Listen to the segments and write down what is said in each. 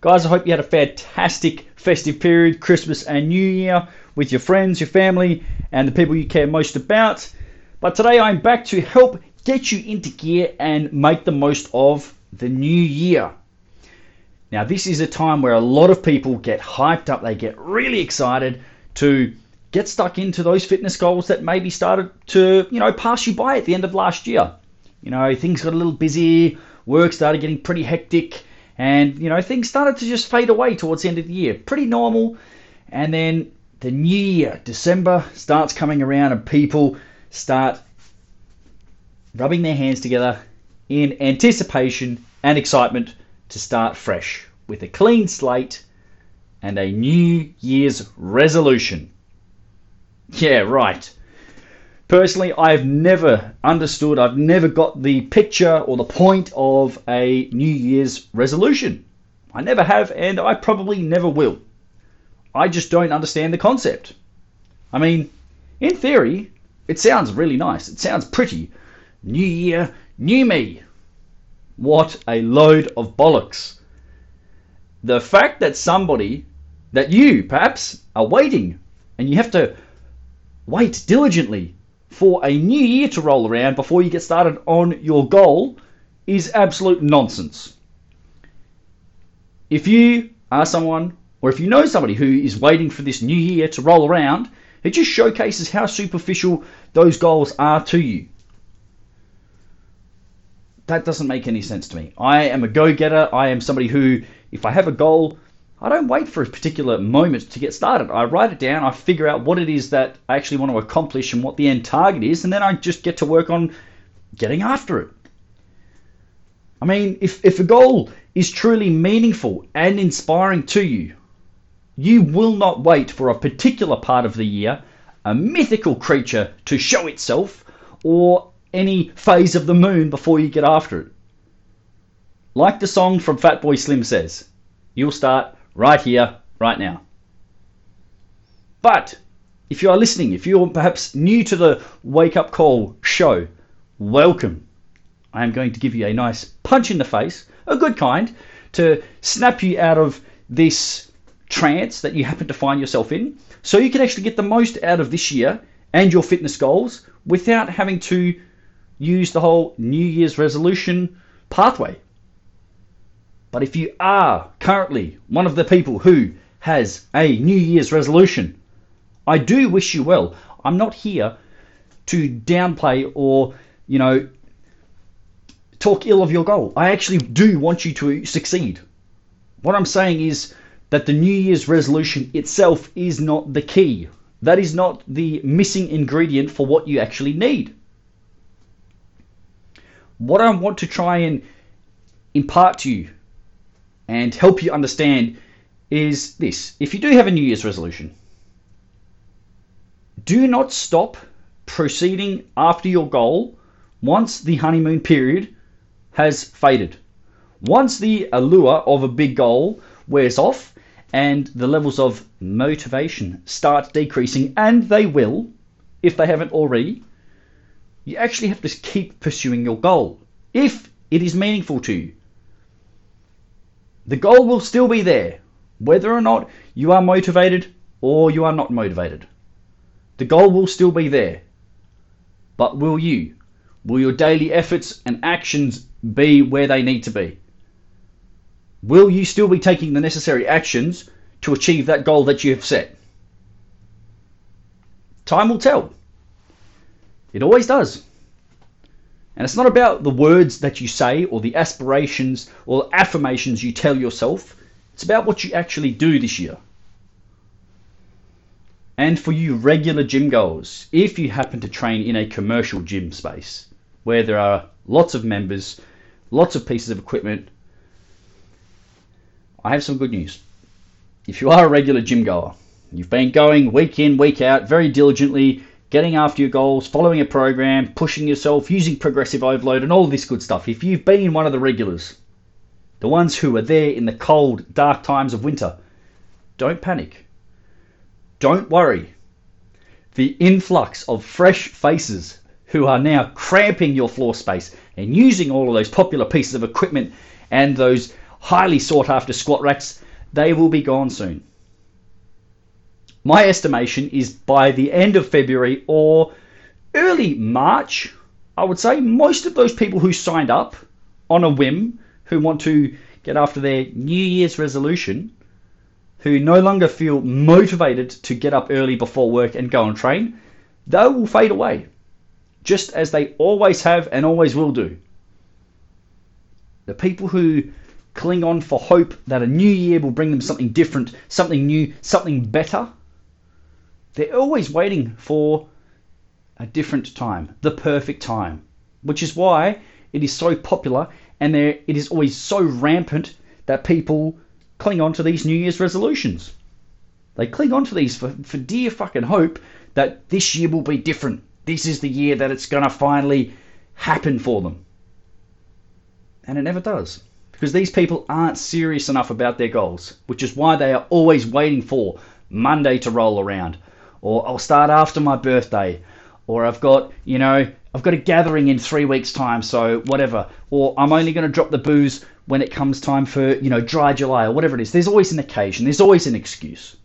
Guys, I hope you had a fantastic festive period, Christmas and New Year, with your friends, your family, and the people you care most about. But today I'm back to help get you into gear and make the most of the new year. Now, this is a time where a lot of people get hyped up, they get really excited to get stuck into those fitness goals that maybe started to, you know, pass you by at the end of last year. You know, things got a little busy, work started getting pretty hectic, and, you know, things started to just fade away towards the end of the year. Pretty normal. And then the new year, December, starts coming around and people start rubbing their hands together in anticipation and excitement to start fresh with a clean slate and a New Year's resolution. Yeah, right. Personally, I've never understood, I've never got the picture or the point of a New Year's resolution. I never have, and I probably never will. I just don't understand the concept. I mean, in theory, it sounds really nice. It sounds pretty. New year, new me. What a load of bollocks. The fact that somebody, that you perhaps, are waiting, and you have to wait diligently for a new year to roll around before you get started on your goal is absolute nonsense. If you are someone, or if you know somebody who is waiting for this new year to roll around, it just showcases how superficial those goals are to you. That doesn't make any sense to me. I am a go getter. I am somebody who, if I have a goal, I don't wait for a particular moment to get started. I write it down, I figure out what it is that I actually want to accomplish and what the end target is, and then I just get to work on getting after it. I mean, if, if a goal is truly meaningful and inspiring to you, you will not wait for a particular part of the year, a mythical creature to show itself, or any phase of the moon before you get after it. Like the song from Fatboy Slim says, you'll start right here, right now. But if you are listening, if you're perhaps new to the Wake Up Call show, welcome. I am going to give you a nice punch in the face, a good kind, to snap you out of this trance that you happen to find yourself in, so you can actually get the most out of this year and your fitness goals without having to use the whole New Year's resolution pathway. But if you are currently one of the people who has a New Year's resolution, I do wish you well. I'm not here to downplay or, you know, talk ill of your goal. I actually do want you to succeed. What I'm saying is that the New Year's resolution itself is not the key. That is not the missing ingredient for what you actually need. What I want to try and impart to you and help you understand is this. If you do have a New Year's resolution, do not stop proceeding after your goal once the honeymoon period has faded. Once the allure of a big goal wears off and the levels of motivation start decreasing, and they will if they haven't already, you actually have to keep pursuing your goal if it is meaningful to you. The goal will still be there, whether or not you are motivated or you are not motivated. The goal will still be there. But will you? Will your daily efforts and actions be where they need to be? Will you still be taking the necessary actions to achieve that goal that you have set? Time will tell. It always does. And it's not about the words that you say or the aspirations or affirmations you tell yourself. It's about what you actually do this year. And for you regular gym goers, if you happen to train in a commercial gym space where there are lots of members, lots of pieces of equipment, I have some good news. if you are a regular gym goer, you've been going week in, week out, very diligently, getting after your goals, following a program, pushing yourself, using progressive overload, and all this good stuff. If you've been one of the regulars, the ones who are there in the cold, dark times of winter, don't panic. Don't worry. The influx of fresh faces who are now cramping your floor space and using all of those popular pieces of equipment and those highly sought after squat racks, they will be gone soon. My estimation is by the end of February or early March, I would say most of those people who signed up on a whim, who want to get after their New Year's resolution, who no longer feel motivated to get up early before work and go and train, they will fade away, just as they always have and always will do. The people who cling on for hope that a new year will bring them something different, something new, something better, they're always waiting for a different time, the perfect time, which is why it is so popular and there it is always so rampant that people cling on to these New Year's resolutions. They cling on to these for, for dear fucking hope that this year will be different. This is the year that it's going to finally happen for them. And it never does. Because these people aren't serious enough about their goals, which is why they are always waiting for Monday to roll around, or I'll start after my birthday, or I've got, you know, I've got a gathering in three weeks' time, so whatever, or I'm only going to drop the booze when it comes time for, you know, dry July or whatever it is. There's always an occasion, there's always an excuse.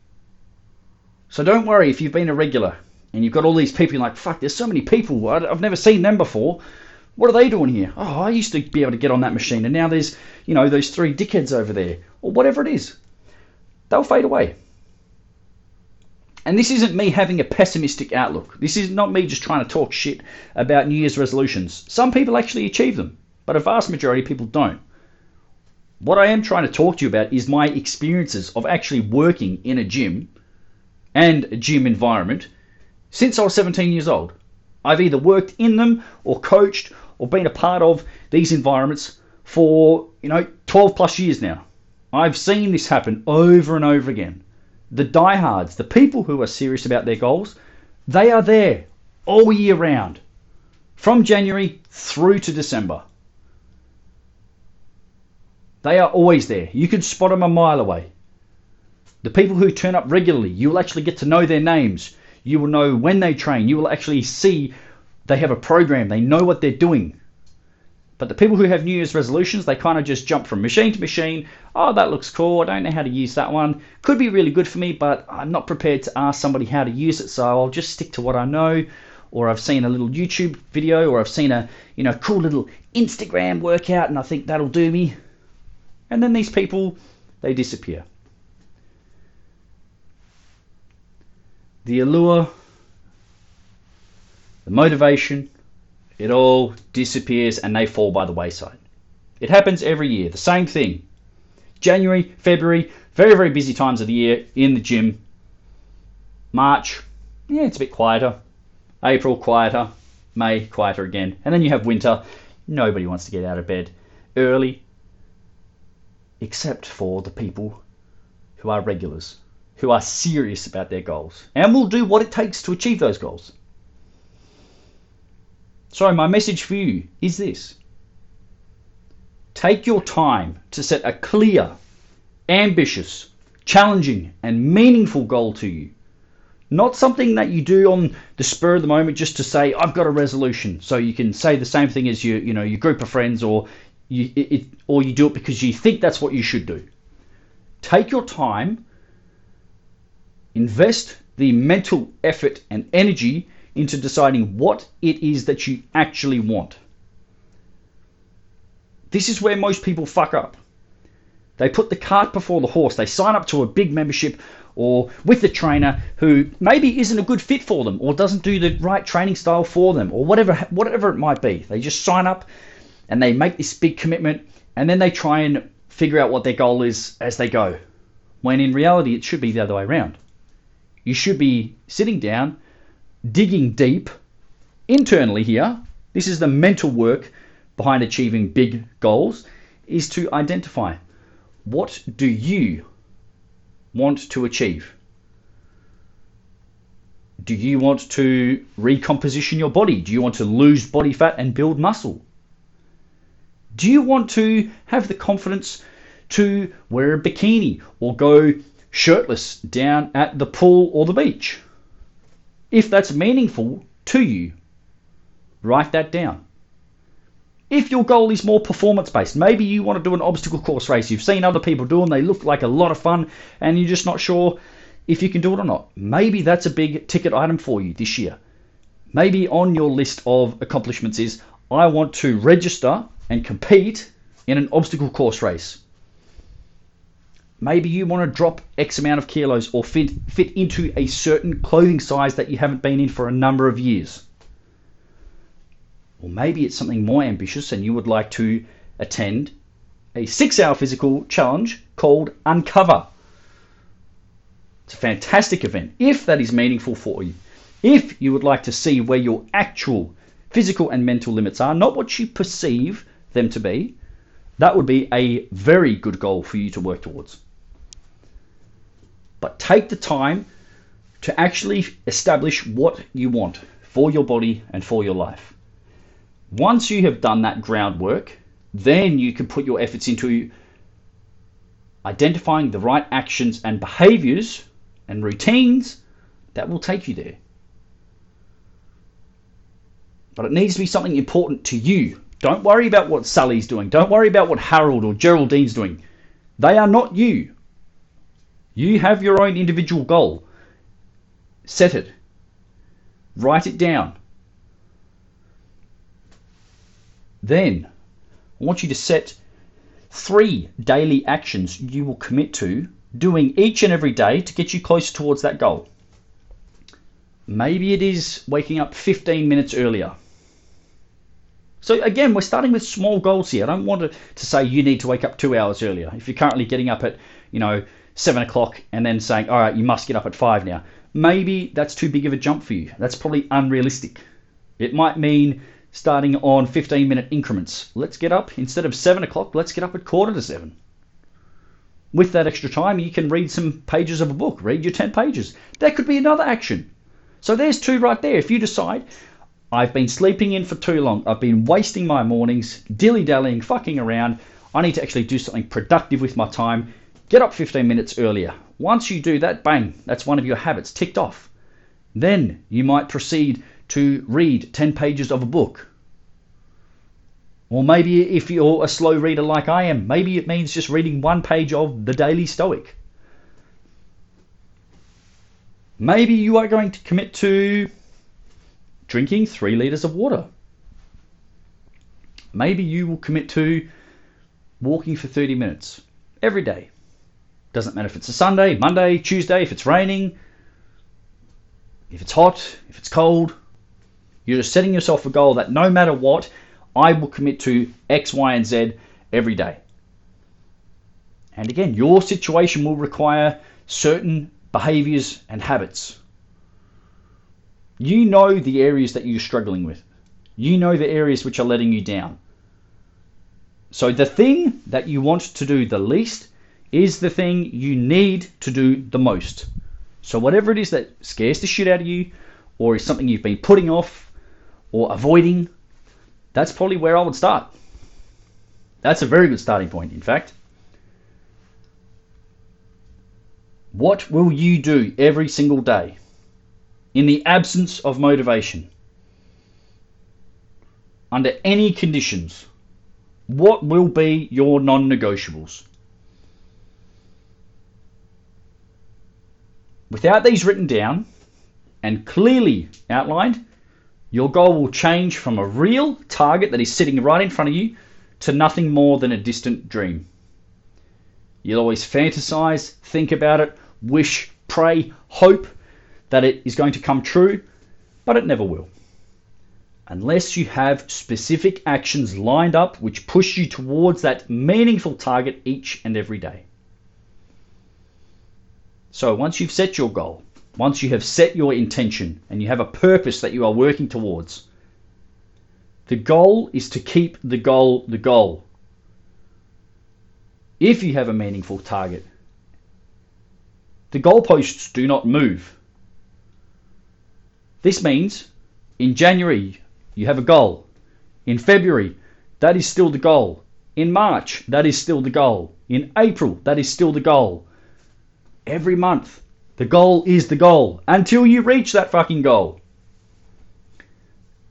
So don't worry if you've been a regular and you've got all these people, like, fuck, there's so many people, I've never seen them before. What are they doing here? Oh, I used to be able to get on that machine, and now there's, you know, those three dickheads over there, or whatever it is. They'll fade away. And this isn't me having a pessimistic outlook. This is not me just trying to talk shit about New Year's resolutions. Some people actually achieve them, but a vast majority of people don't. What I am trying to talk to you about is my experiences of actually working in a gym and a gym environment since I was 17 years old. I've either worked in them or coached or been a part of these environments for, you know, 12 plus years now. I've seen this happen over and over again the diehards, the people who are serious about their goals, they are there all year round, from January through to December. They are always there. You can spot them a mile away. The people who turn up regularly, you will actually get to know their names. You will know when they train. You will actually see they have a program. They know what they're doing. But the people who have New Year's resolutions, they kind of just jump from machine to machine. Oh, that looks cool. I don't know how to use that one. Could be really good for me, but I'm not prepared to ask somebody how to use it, so I'll just stick to what I know. Or I've seen a little YouTube video, or I've seen a you know cool little Instagram workout, and I think that'll do me. And then these people, they disappear. The allure, the motivation, it all disappears and they fall by the wayside. It happens every year, the same thing. January, February, very, very busy times of the year in the gym. March, yeah, it's a bit quieter. April, quieter. May, quieter again. And then you have winter. Nobody wants to get out of bed early, except for the people who are regulars, who are serious about their goals, and will do what it takes to achieve those goals. So, my message for you is this take your time to set a clear, ambitious, challenging, and meaningful goal to you. Not something that you do on the spur of the moment just to say, I've got a resolution. So you can say the same thing as your, you know, your group of friends or you, it, or you do it because you think that's what you should do. Take your time, invest the mental effort and energy into deciding what it is that you actually want. This is where most people fuck up. They put the cart before the horse. They sign up to a big membership or with a trainer who maybe isn't a good fit for them or doesn't do the right training style for them or whatever whatever it might be. They just sign up and they make this big commitment and then they try and figure out what their goal is as they go. When in reality it should be the other way around. You should be sitting down digging deep internally here, this is the mental work behind achieving big goals, is to identify what do you want to achieve? Do you want to recomposition your body? Do you want to lose body fat and build muscle? Do you want to have the confidence to wear a bikini or go shirtless down at the pool or the beach? If that's meaningful to you, write that down. If your goal is more performance based, maybe you want to do an obstacle course race, you've seen other people do them, they look like a lot of fun, and you're just not sure if you can do it or not. Maybe that's a big ticket item for you this year. Maybe on your list of accomplishments is I want to register and compete in an obstacle course race. Maybe you want to drop X amount of kilos or fit, fit into a certain clothing size that you haven't been in for a number of years. Or maybe it's something more ambitious and you would like to attend a six hour physical challenge called Uncover. It's a fantastic event if that is meaningful for you. If you would like to see where your actual physical and mental limits are, not what you perceive them to be, that would be a very good goal for you to work towards. But take the time to actually establish what you want for your body and for your life. Once you have done that groundwork, then you can put your efforts into identifying the right actions and behaviors and routines that will take you there. But it needs to be something important to you. Don't worry about what Sally's doing. Don't worry about what Harold or Geraldine's doing. They are not you. You have your own individual goal. Set it. Write it down. Then I want you to set three daily actions you will commit to doing each and every day to get you closer towards that goal. Maybe it is waking up 15 minutes earlier. So again, we're starting with small goals here. I don't want to, to say you need to wake up two hours earlier. If you're currently getting up at, you know, seven o'clock and then saying, all right, you must get up at five now. Maybe that's too big of a jump for you. That's probably unrealistic. It might mean starting on 15 minute increments. Let's get up, instead of 7 o'clock, let's get up at quarter to 7. With that extra time, you can read some pages of a book, read your 10 pages. That could be another action. So there's two right there. If you decide, I've been sleeping in for too long, I've been wasting my mornings, dilly dallying, fucking around, I need to actually do something productive with my time, get up 15 minutes earlier. Once you do that, bang, that's one of your habits ticked off. Then you might proceed to read 10 pages of a book. Or maybe if you're a slow reader like I am, maybe it means just reading one page of the Daily Stoic. Maybe you are going to commit to drinking three litres of water. Maybe you will commit to walking for 30 minutes every day. Doesn't matter if it's a Sunday, Monday, Tuesday, if it's raining, if it's hot, if it's cold, you're just setting yourself a goal that no matter what, I will commit to X, Y, and Z every day. And again, your situation will require certain behaviors and habits. You know the areas that you're struggling with. You know the areas which are letting you down. So the thing that you want to do the least is the thing you need to do the most. So whatever it is that scares the shit out of you or is something you've been putting off or avoiding, that's probably where I would start. That's a very good starting point, in fact. What will you do every single day in the absence of motivation? Under any conditions, what will be your non negotiables? Without these written down and clearly outlined, your goal will change from a real target that is sitting right in front of you to nothing more than a distant dream. You'll always fantasize, think about it, wish, pray, hope that it is going to come true, but it never will. Unless you have specific actions lined up which push you towards that meaningful target each and every day. So once you've set your goal, once you have set your intention and you have a purpose that you are working towards, the goal is to keep the goal the goal. If you have a meaningful target, The goalposts do not move. This means in January you have a goal. In February, that is still the goal. In March, that is still the goal. In April, that is still the goal. Every month, the goal is the goal until you reach that fucking goal.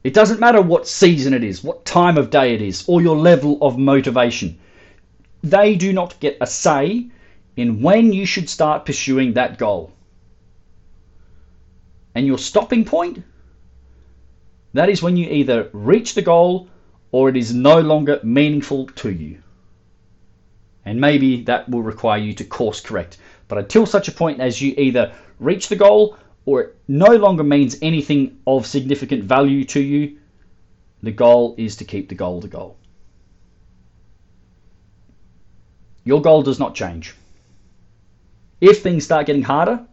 It doesn't matter what season it is, what time of day it is, or your level of motivation. They do not get a say in when you should start pursuing that goal. And your stopping point? That is when you either reach the goal or it is no longer meaningful to you. And maybe that will require you to course correct. But until such a point as you either reach the goal or it no longer means anything of significant value to you, the goal is to keep the goal the goal. Your goal does not change. If things start getting harder,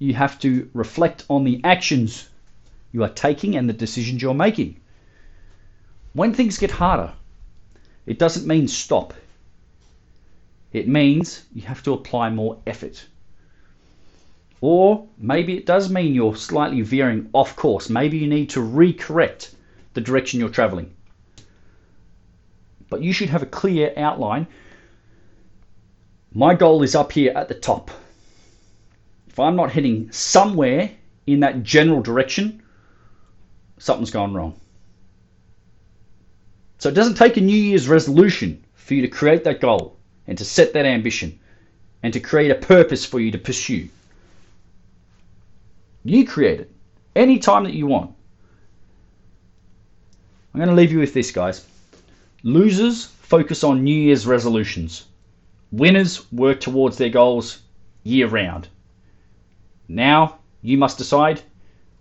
you have to reflect on the actions you are taking and the decisions you're making. When things get harder, it doesn't mean stop. It means you have to apply more effort. Or maybe it does mean you're slightly veering off course. Maybe you need to recorrect the direction you're traveling. But you should have a clear outline. My goal is up here at the top. If I'm not heading somewhere in that general direction, something's gone wrong. So it doesn't take a New Year's resolution for you to create that goal and to set that ambition and to create a purpose for you to pursue. You create it any time that you want. I'm going to leave you with this, guys. Losers focus on New Year's resolutions. Winners work towards their goals year round. Now you must decide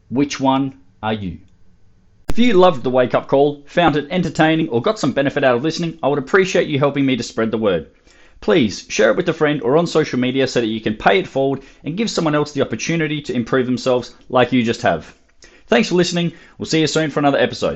which one are you. If you loved the wake up call, found it entertaining, or got some benefit out of listening, I would appreciate you helping me to spread the word. Please share it with a friend or on social media so that you can pay it forward and give someone else the opportunity to improve themselves like you just have. Thanks for listening. We'll see you soon for another episode.